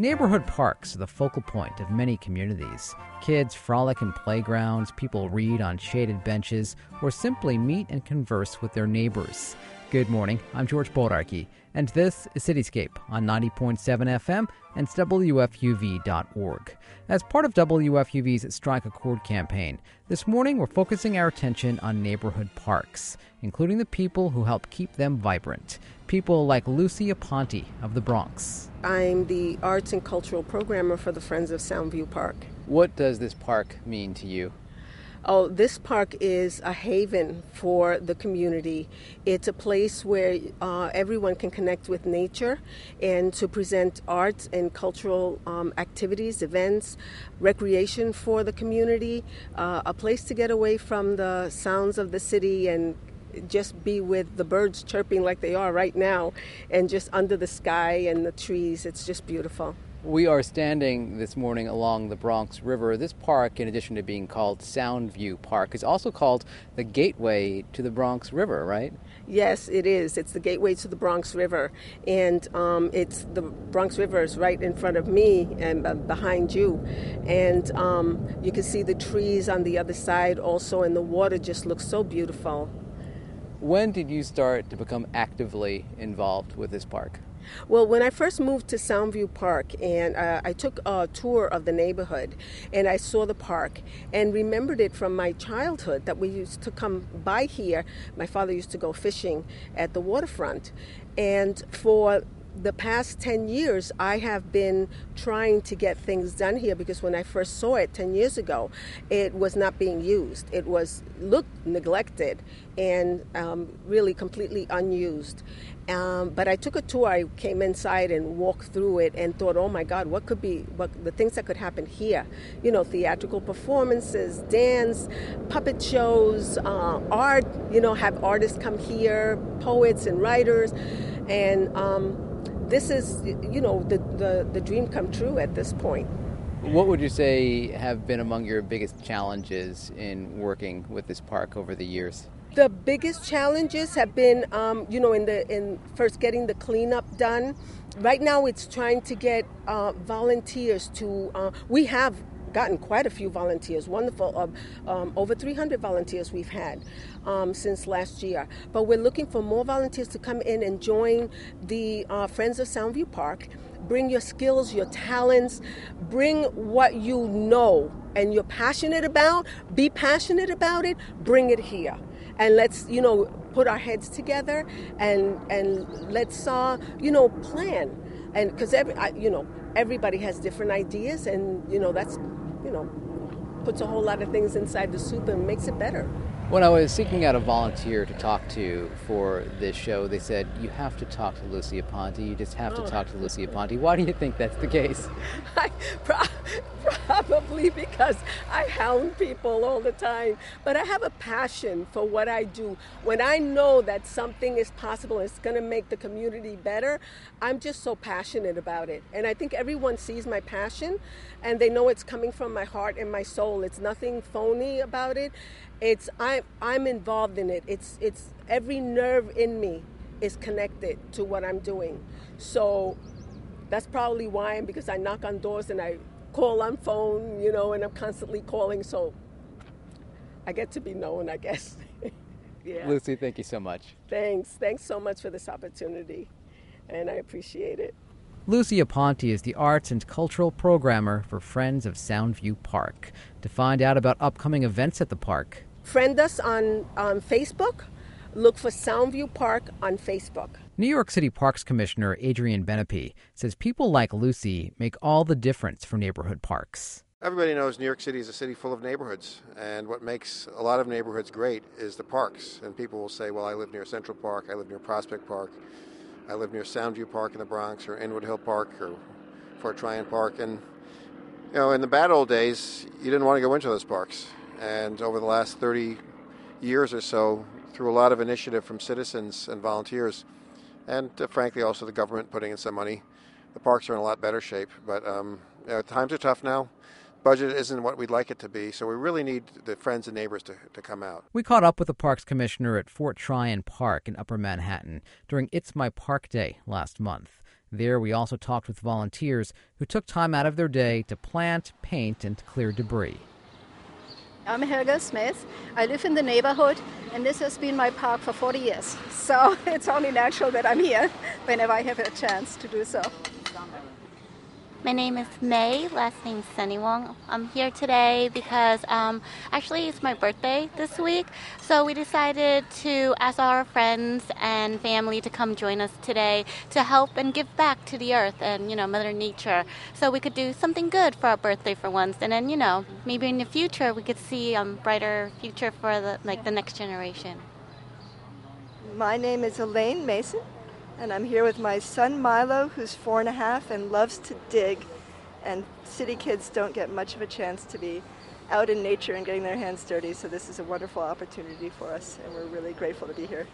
Neighborhood parks are the focal point of many communities. Kids frolic in playgrounds, people read on shaded benches, or simply meet and converse with their neighbors. Good morning, I'm George Bodarky, and this is Cityscape on 90.7 FM and WFUV.org. As part of WFUV's Strike a Chord campaign, this morning we're focusing our attention on neighborhood parks, including the people who help keep them vibrant. People like Lucy Aponte of the Bronx. I'm the arts and cultural programmer for the Friends of Soundview Park. What does this park mean to you? Oh, this park is a haven for the community. It's a place where uh, everyone can connect with nature and to present arts and cultural um, activities, events, recreation for the community, uh, a place to get away from the sounds of the city and just be with the birds chirping like they are right now and just under the sky and the trees. It's just beautiful. We are standing this morning along the Bronx River. This park, in addition to being called Soundview Park, is also called the gateway to the Bronx River, right? Yes, it is. It's the gateway to the Bronx River, and um, it's the Bronx River is right in front of me and behind you, and um, you can see the trees on the other side also, and the water just looks so beautiful. When did you start to become actively involved with this park? Well, when I first moved to Soundview Park, and uh, I took a tour of the neighborhood, and I saw the park, and remembered it from my childhood that we used to come by here. My father used to go fishing at the waterfront, and for the past 10 years, I have been trying to get things done here because when I first saw it 10 years ago, it was not being used. It was looked neglected and um, really completely unused. Um, but I took a tour. I came inside and walked through it and thought, oh my God, what could be what the things that could happen here? You know, theatrical performances, dance, puppet shows, uh, art. You know, have artists come here, poets and writers, and um, this is, you know, the, the, the dream come true at this point. What would you say have been among your biggest challenges in working with this park over the years? The biggest challenges have been, um, you know, in the in first getting the cleanup done. Right now, it's trying to get uh, volunteers to. Uh, we have gotten quite a few volunteers, wonderful, uh, um, over 300 volunteers we've had um, since last year. But we're looking for more volunteers to come in and join the uh, Friends of Soundview Park. Bring your skills, your talents, bring what you know and you're passionate about, be passionate about it, bring it here. And let's, you know, put our heads together and and let's uh, you know, plan. And because every, you know, everybody has different ideas, and you know that's you know, puts a whole lot of things inside the soup and makes it better. When I was seeking out a volunteer to talk to for this show, they said, You have to talk to Lucia Aponte. You just have to oh. talk to Lucia Aponte. Why do you think that's the case? I, probably because I hound people all the time. But I have a passion for what I do. When I know that something is possible, it's going to make the community better, I'm just so passionate about it. And I think everyone sees my passion and they know it's coming from my heart and my soul. It's nothing phony about it it's I'm I'm involved in it. It's it's every nerve in me is connected to what I'm doing. So that's probably why and because I knock on doors and I call on phone, you know, and I'm constantly calling so I get to be known, I guess. yeah. Lucy, thank you so much. Thanks. Thanks so much for this opportunity. And I appreciate it. Lucy Aponte is the arts and cultural programmer for Friends of Soundview Park. To find out about upcoming events at the park, Friend us on, on Facebook. Look for Soundview Park on Facebook. New York City Parks Commissioner Adrian Benepe says people like Lucy make all the difference for neighborhood parks. Everybody knows New York City is a city full of neighborhoods, and what makes a lot of neighborhoods great is the parks. And people will say, Well, I live near Central Park, I live near Prospect Park, I live near Soundview Park in the Bronx, or Inwood Hill Park, or Fort Tryon Park. And, you know, in the bad old days, you didn't want to go into those parks. And over the last 30 years or so, through a lot of initiative from citizens and volunteers, and uh, frankly also the government putting in some money, the parks are in a lot better shape. But um, you know, times are tough now. budget isn't what we'd like it to be, so we really need the friends and neighbors to, to come out. We caught up with the parks commissioner at Fort Tryon Park in Upper Manhattan during It's My Park Day last month. There, we also talked with volunteers who took time out of their day to plant, paint, and clear debris. I'm Helga Smith. I live in the neighborhood, and this has been my park for 40 years. So it's only natural that I'm here whenever I have a chance to do so. My name is May, last name Sunny Wong. I'm here today because um, actually it's my birthday this week, so we decided to ask our friends and family to come join us today to help and give back to the earth and you know Mother Nature, so we could do something good for our birthday for once, and then you know maybe in the future we could see a um, brighter future for the like the next generation. My name is Elaine Mason and I'm here with my son Milo, who's four and a half and loves to dig. And city kids don't get much of a chance to be out in nature and getting their hands dirty, so this is a wonderful opportunity for us, and we're really grateful to be here.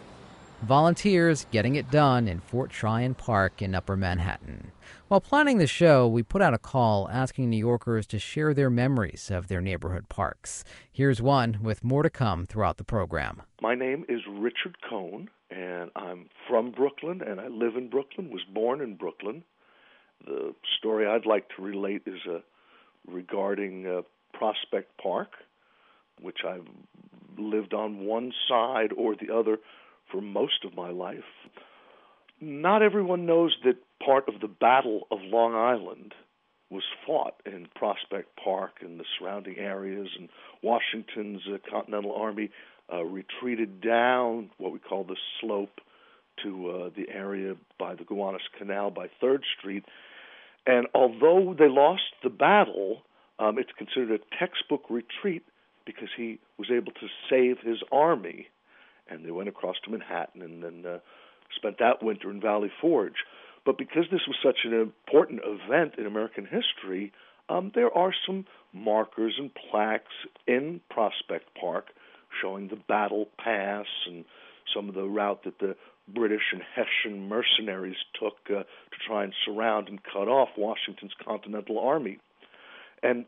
Volunteers getting it done in Fort Tryon Park in Upper Manhattan. While planning the show, we put out a call asking New Yorkers to share their memories of their neighborhood parks. Here's one with more to come throughout the program. My name is Richard Cohn and I'm from Brooklyn, and I live in Brooklyn. Was born in Brooklyn. The story I'd like to relate is uh, regarding uh, Prospect Park, which I've lived on one side or the other for most of my life. Not everyone knows that part of the Battle of Long Island was fought in Prospect Park and the surrounding areas, and Washington's uh, Continental Army uh, retreated down what we call the slope to uh, the area by the Gowanus Canal by Third Street. And although they lost the battle, um, it's considered a textbook retreat because he was able to save his army. And they went across to Manhattan and then uh, spent that winter in Valley Forge. But because this was such an important event in American history, um, there are some markers and plaques in Prospect Park showing the battle pass and some of the route that the British and Hessian mercenaries took uh, to try and surround and cut off Washington's Continental Army. And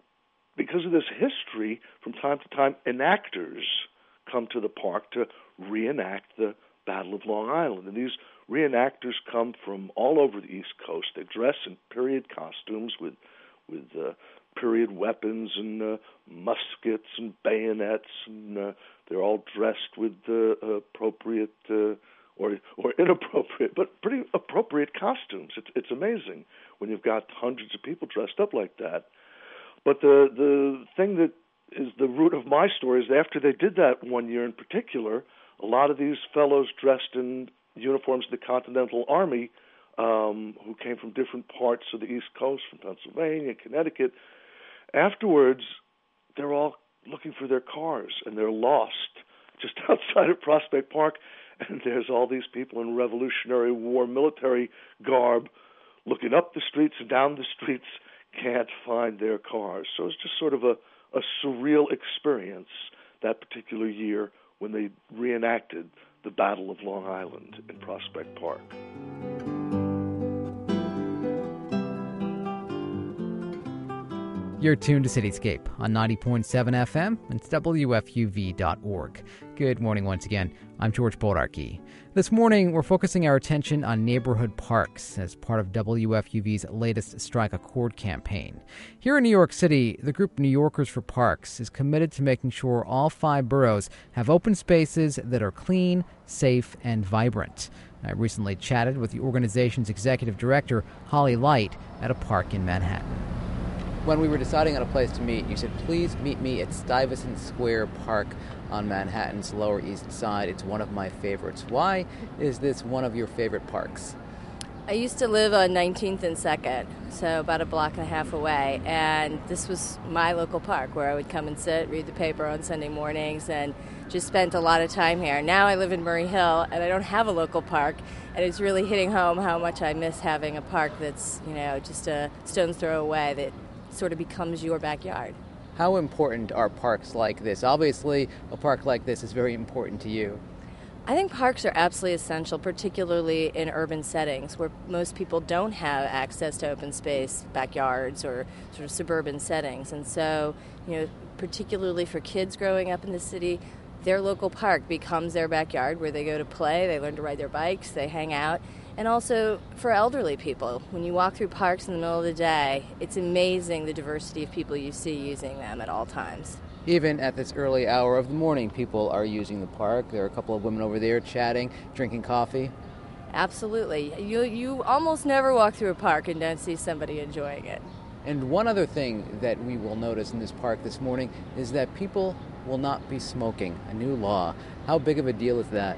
because of this history, from time to time, enactors come to the park to reenact the Battle of Long Island. And these reenactors come from all over the East Coast. They dress in period costumes with with uh, period weapons and uh, muskets and bayonets, and uh, they're all dressed with uh, appropriate uh, or or inappropriate, but pretty appropriate costumes. It's it's amazing when you've got hundreds of people dressed up like that. But the the thing that is the root of my story is after they did that one year in particular, a lot of these fellows dressed in uniforms of the Continental Army, um, who came from different parts of the East Coast, from Pennsylvania, Connecticut, Afterwards, they're all looking for their cars and they're lost just outside of Prospect Park. And there's all these people in Revolutionary War military garb looking up the streets and down the streets, can't find their cars. So it's just sort of a, a surreal experience that particular year when they reenacted the Battle of Long Island in Prospect Park. You're tuned to Cityscape on 90.7 FM and WFUV.org. Good morning once again. I'm George Bodarky. This morning, we're focusing our attention on neighborhood parks as part of WFUV's latest Strike a Chord campaign. Here in New York City, the group New Yorkers for Parks is committed to making sure all five boroughs have open spaces that are clean, safe, and vibrant. I recently chatted with the organization's executive director, Holly Leicht, at a park in Manhattan when we were deciding on a place to meet, you said, please meet me at Stuyvesant Square Park on Manhattan's Lower East Side. It's one of my favorites. Why is this one of your favorite parks? I used to live uh, on 19th and 2nd, so about a block and a half away, and this was my local park where I would come and sit, read the paper on Sunday mornings, and just spent a lot of time here. Now I live in Murray Hill, and I don't have a local park, and it's really hitting home how much I miss having a park that's, you know, just a stone's throw away that sort of becomes your backyard. How important are parks like this? Obviously, a park like this is very important to you. I think parks are absolutely essential, particularly in urban settings where most people don't have access to open space, backyards, or sort of suburban settings. And so, you know, particularly for kids growing up in the city, their local park becomes their backyard where they go to play, they learn to ride their bikes, they hang out. And also for elderly people, when you walk through parks in the middle of the day, it's amazing the diversity of people you see using them at all times. Even at this early hour of the morning, people are using the park. There are a couple of women over there chatting, drinking coffee. Absolutely. You, you almost never walk through a park and don't see somebody enjoying it. And one other thing that we will notice in this park this morning is that people will not be smoking. A new law. How big of a deal is that?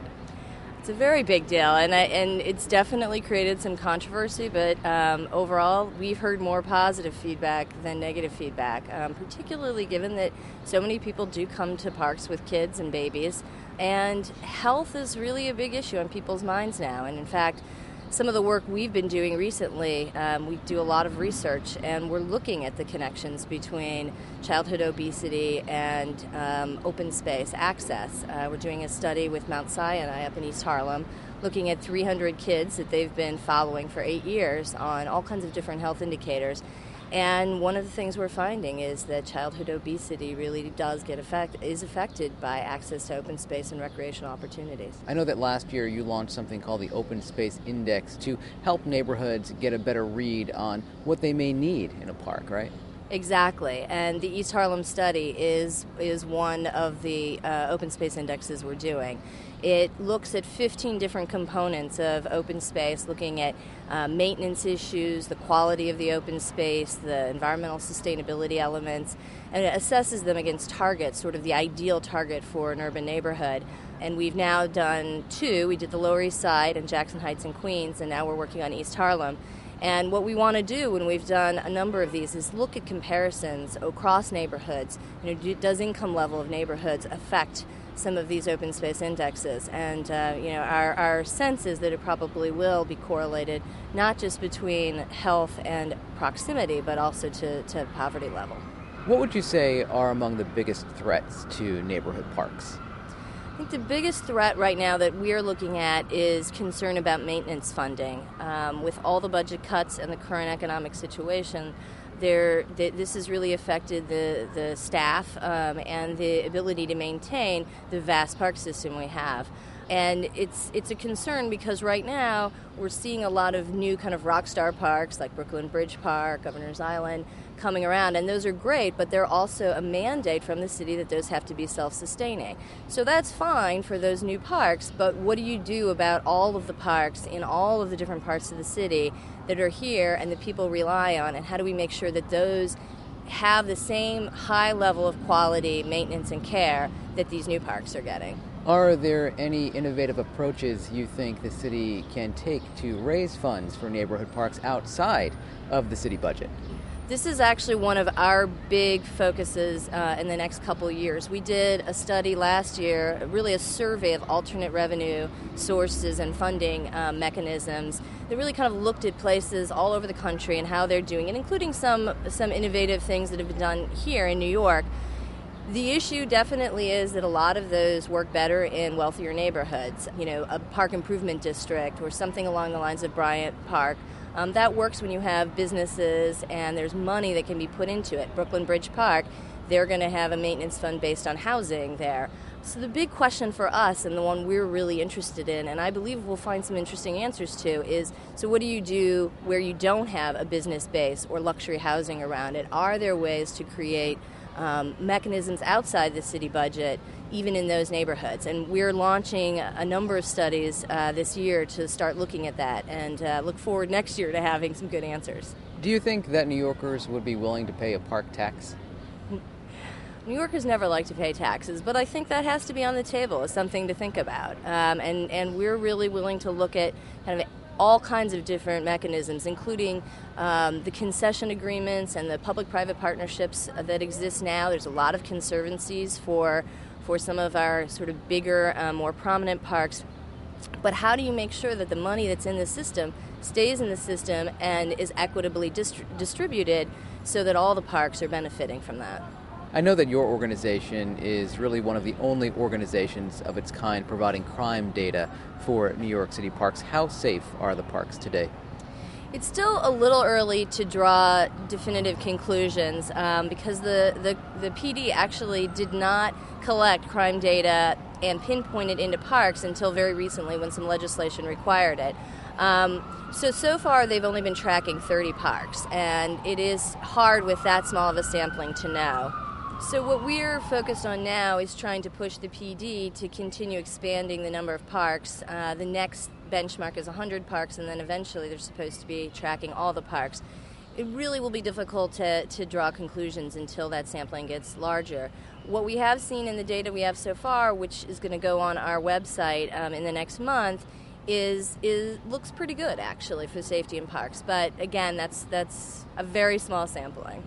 It's a very big deal, and I, and it's definitely created some controversy. But um, overall, we've heard more positive feedback than negative feedback, um, particularly given that so many people do come to parks with kids and babies, and health is really a big issue on people's minds now. And in fact, some of the work we've been doing recently, um, we do a lot of research and we're looking at the connections between childhood obesity and um, open space access. Uh, we're doing a study with Mount Sinai up in East Harlem looking at 300 kids that they've been following for eight years on all kinds of different health indicators and one of the things we're finding is that childhood obesity really does get affect is affected by access to open space and recreational opportunities. I know that last year you launched something called the Open Space Index to help neighborhoods get a better read on what they may need in a park, right? Exactly, and the East Harlem study is is one of the uh, open space indexes we're doing. It looks at 15 different components of open space, looking at uh, maintenance issues, the quality of the open space, the environmental sustainability elements, and it assesses them against targets, sort of the ideal target for an urban neighborhood. And we've now done two. We did the Lower East Side and Jackson Heights and Queens, and now we're working on East Harlem. And what we want to do when we've done a number of these is look at comparisons across neighborhoods. You know, does income level of neighborhoods affect some of these open space indexes. And uh, you know, our, our sense is that it probably will be correlated not just between health and proximity, but also to, to poverty level. What would you say are among the biggest threats to neighborhood parks? I think the biggest threat right now that we're looking at is concern about maintenance funding. Um, with all the budget cuts and the current economic situation, there, this has really affected the, the staff um, and the ability to maintain the vast park system we have. And it's, it's a concern because right now we're seeing a lot of new kind of rock star parks like Brooklyn Bridge Park, Governor's Island, coming around, and those are great, but they're also a mandate from the city that those have to be self sustaining. So that's fine for those new parks, but what do you do about all of the parks in all of the different parts of the city that are here and that people rely on, and how do we make sure that those have the same high level of quality, maintenance, and care that these new parks are getting? Are there any innovative approaches you think the city can take to raise funds for neighborhood parks outside of the city budget? This is actually one of our big focuses uh, in the next couple years. We did a study last year, really a survey of alternate revenue sources and funding uh, mechanisms that really kind of looked at places all over the country and how they're doing it, including some some innovative things that have been done here in New York. The issue definitely is that a lot of those work better in wealthier neighborhoods. You know, a park improvement district or something along the lines of Bryant Park um, that works when you have businesses and there's money that can be put into it. Brooklyn Bridge Park, they're going to have a maintenance fund based on housing there. So the big question for us, and the one we're really interested in, and I believe we'll find some interesting answers to, is so what do you do where you don't have a business base or luxury housing around it? Are there ways to create um, mechanisms outside the city budget, even in those neighborhoods. And we're launching a number of studies uh, this year to start looking at that and uh, look forward next year to having some good answers. Do you think that New Yorkers would be willing to pay a park tax? New Yorkers never like to pay taxes, but I think that has to be on the table as something to think about. Um, and, and we're really willing to look at kind of all kinds of different mechanisms, including um, the concession agreements and the public-private partnerships that exist now. There's a lot of conservancies for for some of our sort of bigger, um, more prominent parks. But how do you make sure that the money that's in the system stays in the system and is equitably dist- distributed so that all the parks are benefiting from that? I know that your organization is really one of the only organizations of its kind providing crime data for New York City parks. How safe are the parks today? It's still a little early to draw definitive conclusions um, because the, the, the PD actually did not collect crime data and pinpoint it into parks until very recently when some legislation required it. Um, so, so far they've only been tracking 30 parks, and it is hard with that small of a sampling to know. So, what we're focused on now is trying to push the PD to continue expanding the number of parks. Uh, the next benchmark is 100 parks, and then eventually they're supposed to be tracking all the parks. It really will be difficult to, to draw conclusions until that sampling gets larger. What we have seen in the data we have so far, which is going to go on our website um, in the next month, is is looks pretty good actually for safety in parks. But again, that's that's a very small sampling.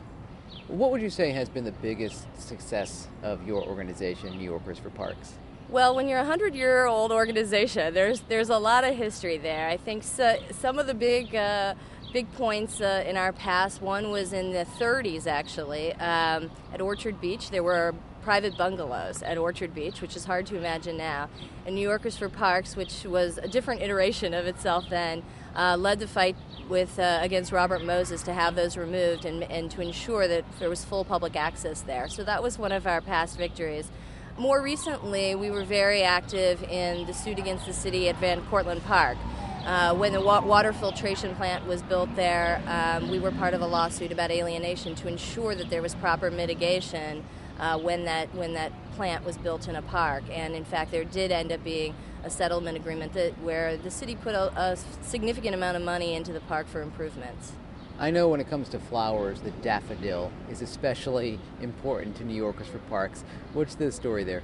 What would you say has been the biggest success of your organization, New Yorkers for Parks? Well, when you're a hundred-year-old organization, there's there's a lot of history there. I think so, some of the big uh, big points uh, in our past. One was in the 30s, actually, um, at Orchard Beach. There were private bungalows at Orchard Beach, which is hard to imagine now. And New Yorkers for Parks, which was a different iteration of itself then, uh, led the fight with uh, against Robert Moses to have those removed and, and to ensure that there was full public access there. So that was one of our past victories. More recently, we were very active in the suit against the city at Van Cortlandt Park. Uh, when the wa- water filtration plant was built there, um, we were part of a lawsuit about alienation to ensure that there was proper mitigation uh, when that when that plant was built in a park. And in fact, there did end up being a settlement agreement that where the city put a, a significant amount of money into the park for improvements. I know when it comes to flowers, the daffodil is especially important to New Yorkers for Parks. What's the story there?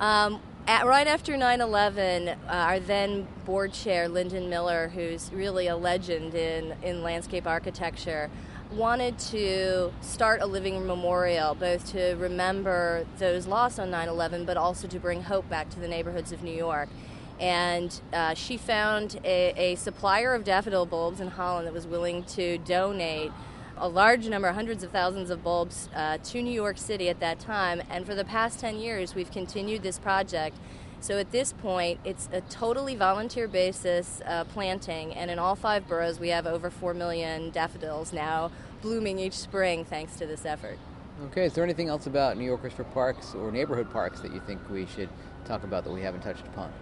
Um, at, right after 9 11, uh, our then board chair, Lynden Miller, who's really a legend in, in landscape architecture, wanted to start a living memorial, both to remember those lost on 9 11, but also to bring hope back to the neighborhoods of New York. And uh, she found a, a, supplier of daffodil bulbs in Holland that was willing to donate a large number, hundreds of thousands of bulbs, uh, to New York City at that time. And for the past 10 years, we've continued this project. So at this point, it's a totally volunteer basis uh, planting, and in all five boroughs, we have over 4 million daffodils now blooming each spring thanks to this effort. Okay, is there anything else about New Yorkers for Parks or neighborhood parks that you think we should talk about that we haven't touched upon?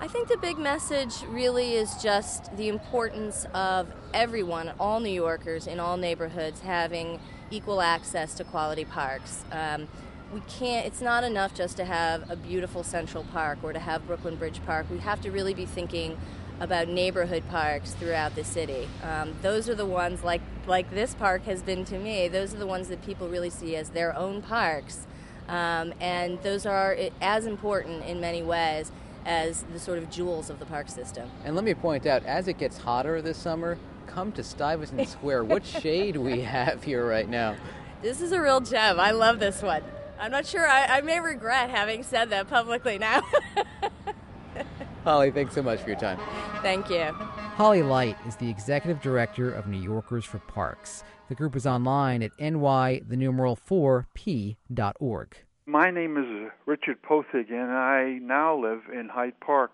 I think the big message really is just the importance of everyone, all New Yorkers in all neighborhoods, having equal access to quality parks. Um, we can't, it's not enough just to have a beautiful Central Park or to have Brooklyn Bridge Park. We have to really be thinking about neighborhood parks throughout the city. Um, those are the ones, like, like this park has been to me, those are the ones that people really see as their own parks. Um, and those are as important in many ways as the sort of jewels of the park system. And let me point out, as it gets hotter this summer, come to Stuyvesant Square. what shade we have here right now. This is a real gem. I love this one. I'm not sure. I, I may regret having said that publicly now. Holly, thanks so much for your time. Thank you. Holly Leicht is the executive director of New Yorkers for Parks. The group is online at ny the numeral 4p.org. My name is Richard Pothig, and I now live in Hyde Park,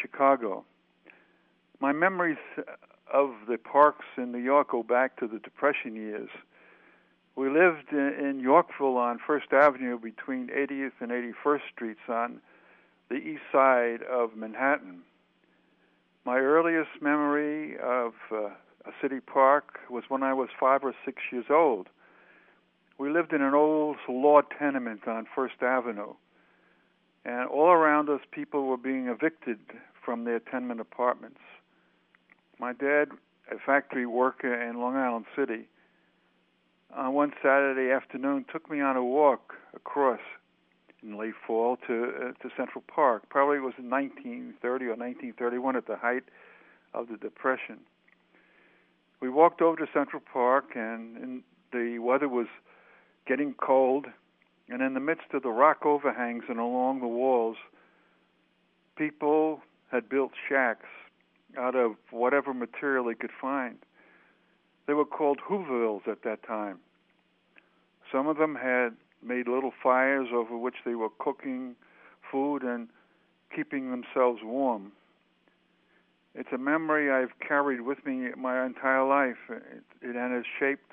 Chicago. My memories of the parks in New York go back to the Depression years. We lived in Yorkville on First Avenue between 80th and 81st Streets on the east side of Manhattan. My earliest memory of uh, a city park was when I was five or six years old. We lived in an old law tenement on First Avenue, and all around us, people were being evicted from their tenement apartments. My dad, a factory worker in Long Island City, on one Saturday afternoon took me on a walk across in late fall to uh, to Central Park. Probably it was in 1930 or 1931 at the height of the Depression. We walked over to Central Park, and, and the weather was getting cold, and in the midst of the rock overhangs and along the walls, people had built shacks out of whatever material they could find. They were called Hoovervilles at that time. Some of them had made little fires over which they were cooking food and keeping themselves warm. It's a memory I've carried with me my entire life. It, it has shaped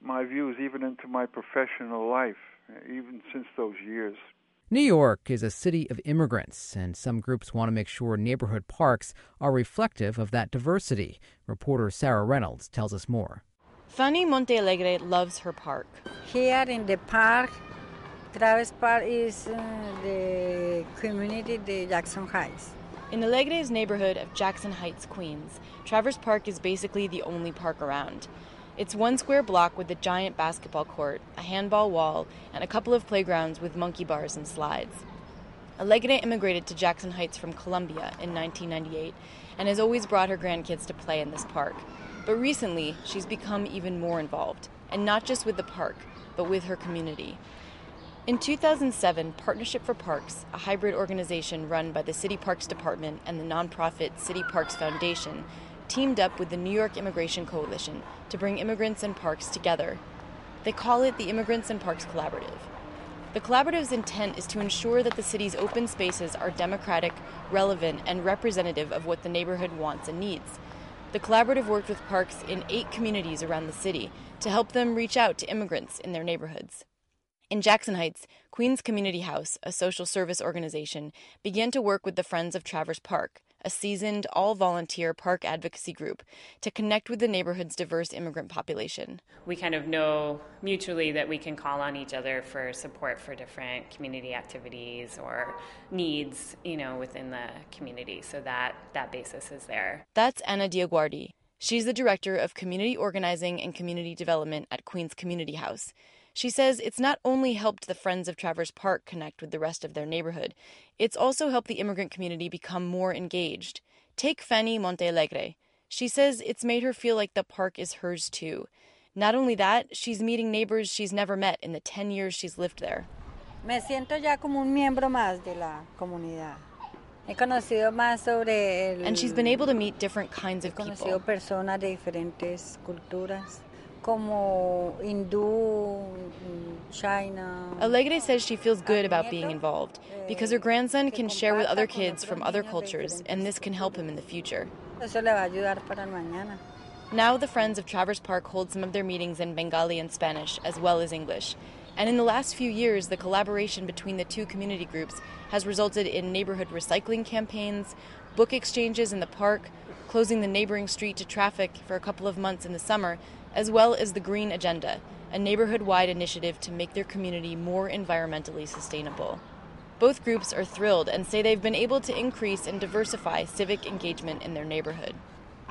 my views even into my professional life, even since those years. New York is a city of immigrants, and some groups want to make sure neighborhood parks are reflective of that diversity. Reporter Sarah Reynolds tells us more. Fanny Montealegre loves her park. Here in the park, Travers Park is uh, the community, the Jackson Heights. In Alegre's neighborhood of Jackson Heights, Queens, Travers Park is basically the only park around. It's one square block with a giant basketball court, a handball wall, and a couple of playgrounds with monkey bars and slides. Alegre immigrated to Jackson Heights from Colombia in 1998 and has always brought her grandkids to play in this park. But recently, she's become even more involved, and not just with the park, but with her community. In 2007, Partnership for Parks, a hybrid organization run by the City Parks Department and the nonprofit City Parks Foundation, teamed up with the New York Immigration Coalition to bring immigrants and parks together. They call it the Immigrants and Parks Collaborative. The collaborative's intent is to ensure that the city's open spaces are democratic, relevant, and representative of what the neighborhood wants and needs. The collaborative worked with parks in eight communities around the city to help them reach out to immigrants in their neighborhoods. In Jackson Heights, Queens Community House, a social service organization, began to work with the Friends of Travers Park, a seasoned, all volunteer park advocacy group, to connect with the neighborhood's diverse immigrant population. We kind of know mutually that we can call on each other for support for different community activities or needs, you know, within the community. So that, that basis is there. That's Anna Diaguardi. She's the director of community organizing and community development at Queens Community House. She says it's not only helped the Friends of Travers Park connect with the rest of their neighborhood, it's also helped the immigrant community become more engaged. Take Fanny Montealegre. She says it's made her feel like the park is hers too. Not only that, she's meeting neighbors she's never met in the 10 years she's lived there. Me siento ya como un miembro más de la comunidad. He conocido más sobre el, and she's been able to meet different kinds of people. Personas de diferentes culturas como Hindu, China. Alegre says she feels good about being involved because her grandson can share with other kids from other cultures, and this can help him in the future. Now, the Friends of Travers Park hold some of their meetings in Bengali and Spanish, as well as English. And in the last few years, the collaboration between the two community groups has resulted in neighborhood recycling campaigns, book exchanges in the park, closing the neighboring street to traffic for a couple of months in the summer, as well as the Green Agenda, a neighborhood wide initiative to make their community more environmentally sustainable. Both groups are thrilled and say they've been able to increase and diversify civic engagement in their neighborhood.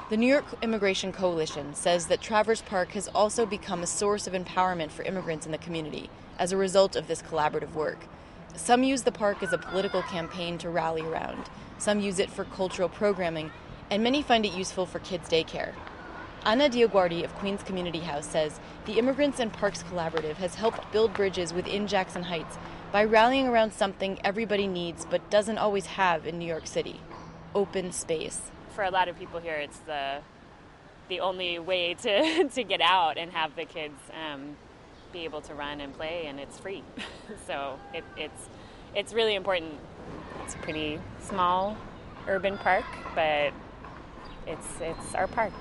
The New York Immigration Coalition says that Travers Park has also become a source of empowerment for immigrants in the community as a result of this collaborative work. Some use the park as a political campaign to rally around, some use it for cultural programming, and many find it useful for kids' daycare. Anna Diaguardi of Queens Community House says the Immigrants and Parks Collaborative has helped build bridges within Jackson Heights by rallying around something everybody needs but doesn't always have in New York City open space. For a lot of people here, it's the the only way to, to get out and have the kids um, be able to run and play, and it's free. so it, it's it's really important. It's a pretty small urban park, but it's it's our park.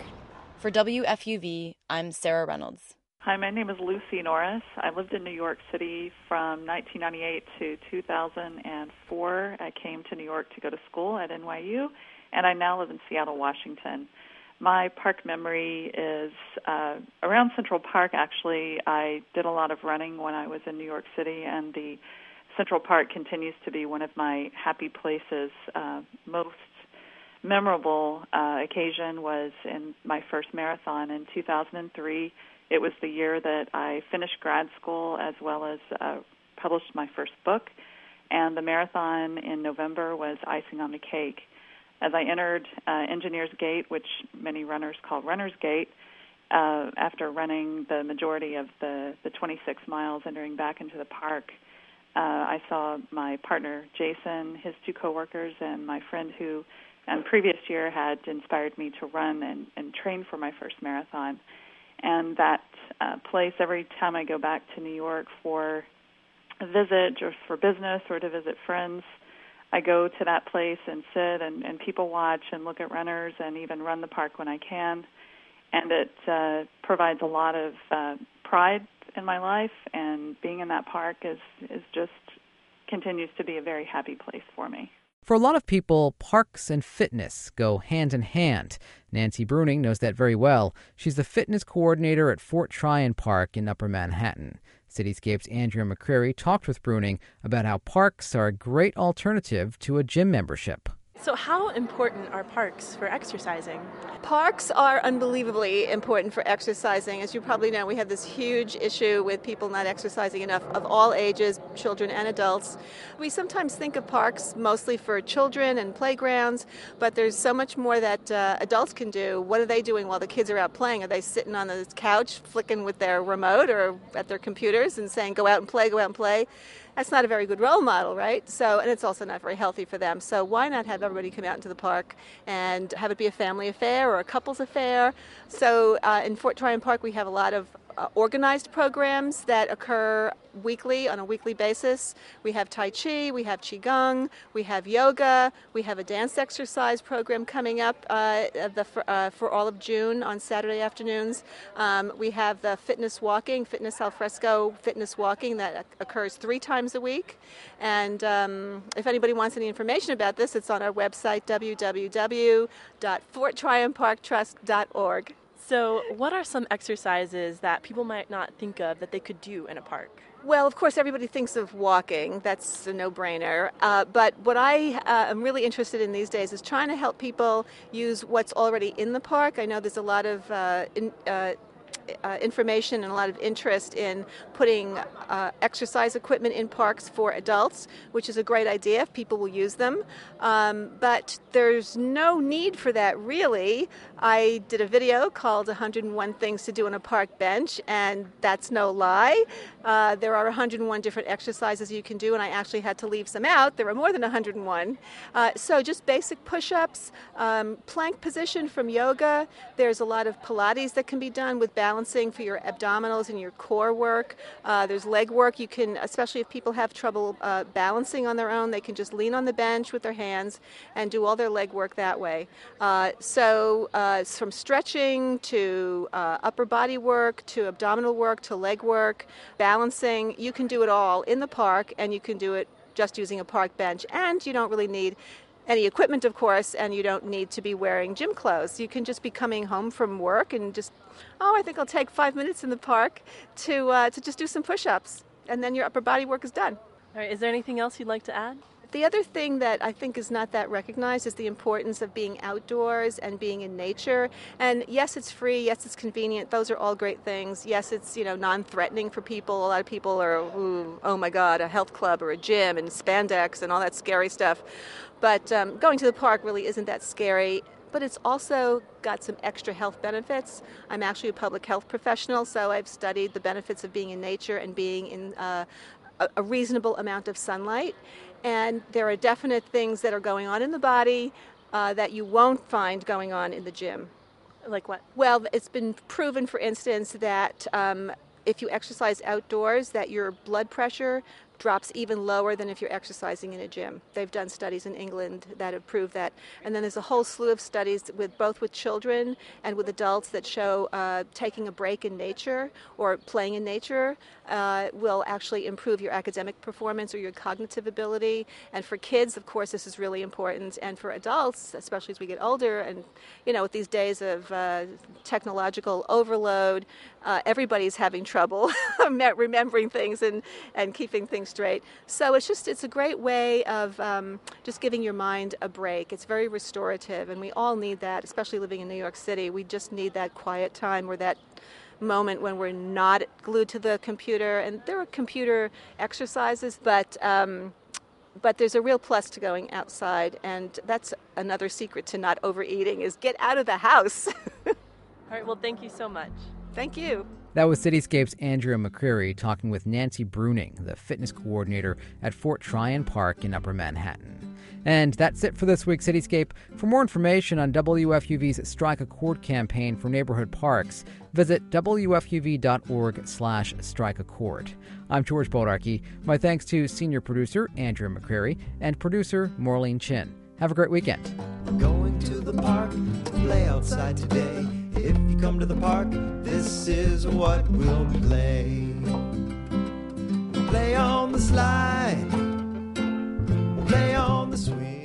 For WFUV, I'm Sarah Reynolds. Hi, my name is Lucy Norris. I lived in New York City from 1998 to 2004. I came to New York to go to school at NYU, and I now live in Seattle, Washington. My park memory is uh, around Central Park, actually. I did a lot of running when I was in New York City, and the Central Park continues to be one of my happy places. Uh, most memorable uh, occasion was in my first marathon in 2003. It was the year that I finished grad school as well as uh, published my first book, and the marathon in November was icing on the cake. As I entered uh, Engineers Gate, which many runners call Runner's Gate, uh, after running the majority of the, the 26 miles, entering back into the park, uh, I saw my partner Jason, his two coworkers, and my friend who and previous year had inspired me to run and, and train for my first marathon. And that uh, place every time I go back to New York for a visit or for business or to visit friends. I go to that place and sit and, and people watch and look at runners and even run the park when I can. And it uh, provides a lot of uh, pride in my life, and being in that park is is just continues to be a very happy place for me. For a lot of people, parks and fitness go hand in hand. Nancy Bruning knows that very well. She's the fitness coordinator at Fort Tryon Park in Upper Manhattan. Cityscape's Andrea McCreary talked with Bruning about how parks are a great alternative to a gym membership. So, how important are parks for exercising? Parks are unbelievably important for exercising. As you probably know, we have this huge issue with people not exercising enough of all ages, children and adults. We sometimes think of parks mostly for children and playgrounds, but there's so much more that uh, adults can do. What are they doing while the kids are out playing? Are they sitting on the couch flicking with their remote or at their computers and saying, go out and play, go out and play? That's not a very good role model, right? So, and it's also not very healthy for them. So, why not have everybody come out into the park and have it be a family affair or a couples affair? So, uh, in Fort Tryon Park, we have a lot of uh, organized programs that occur weekly on a weekly basis. We have Tai Chi, we have Qigong, we have yoga, we have a dance exercise program coming up uh, the, uh, for all of June on Saturday afternoons. Um, we have the fitness walking, fitness al fresco fitness walking that occurs three times a week. And um, if anybody wants any information about this, it's on our website www.forttryonparktrust.org. So, what are some exercises that people might not think of that they could do in a park? Well, of course, everybody thinks of walking. That's a no brainer. Uh, but what I uh, am really interested in these days is trying to help people use what's already in the park. I know there's a lot of uh, in, uh, information and a lot of interest in putting uh, exercise equipment in parks for adults, which is a great idea if people will use them. Um, but there's no need for that really. I did a video called 101 Things to Do on a Park Bench, and that's no lie. Uh, there are 101 different exercises you can do, and I actually had to leave some out. There are more than 101. Uh, so just basic push ups, um, plank position from yoga. There's a lot of Pilates that can be done with balancing for your abdominals and your core work. Uh, there's leg work. You can, especially if people have trouble uh, balancing on their own, they can just lean on the bench with their hands and do all their leg work that way. Uh, so, uh, from stretching to uh, upper body work to abdominal work to leg work, balancing, you can do it all in the park and you can do it just using a park bench. And you don't really need any equipment, of course, and you don't need to be wearing gym clothes. You can just be coming home from work and just, oh, I think I'll take five minutes in the park to, uh, to just do some push ups, and then your upper body work is done. All right, is there anything else you'd like to add? The other thing that I think is not that recognized is the importance of being outdoors and being in nature. And yes, it's free. Yes, it's convenient. Those are all great things. Yes, it's you know non-threatening for people. A lot of people are, oh my God, a health club or a gym and spandex and all that scary stuff. But um, going to the park really isn't that scary but it's also got some extra health benefits. I'm actually a public health professional, so I've studied the benefits of being in nature and being in uh, a reasonable amount of sunlight. And there are definite things that are going on in the body uh, that you won't find going on in the gym. Like what? Well, it's been proven, for instance, that um, if you exercise outdoors, that your blood pressure drops even lower than if you're exercising in a gym. They've done studies in England that have proved that. And then there's a whole slew of studies with both with children and with adults that show uh, taking a break in nature or playing in nature uh, will actually improve your academic performance or your cognitive ability. And for kids, of course, this is really important. And for adults, especially as we get older, and you know, with these days of uh, technological overload, uh, everybody's having trouble remembering things and, and keeping things straight. So it's just it's a great way of um, just giving your mind a break. It's very restorative, and we all need that, especially living in New York City. We just need that quiet time or that moment when we're not glued to the computer. And there are computer exercises, but um, but there's a real plus to going outside, and that's another secret to not overeating: is get out of the house. all right. Well, thank you so much. Thank you. That was Cityscape's Andrea McCreary talking with Nancy Bruning, the fitness coordinator at Fort Tryon Park in Upper Manhattan. And that's it for this week's Cityscape. For more information on WFUV's Strike a Chord campaign for neighborhood parks, visit wfuv.org slash strike a chord. I'm George Bodarky. My thanks to senior producer Andrew McCreary and producer Maureen Chin. Have a great weekend. If you come to the park, this is what we'll play. We'll play on the slide, we'll play on the swing.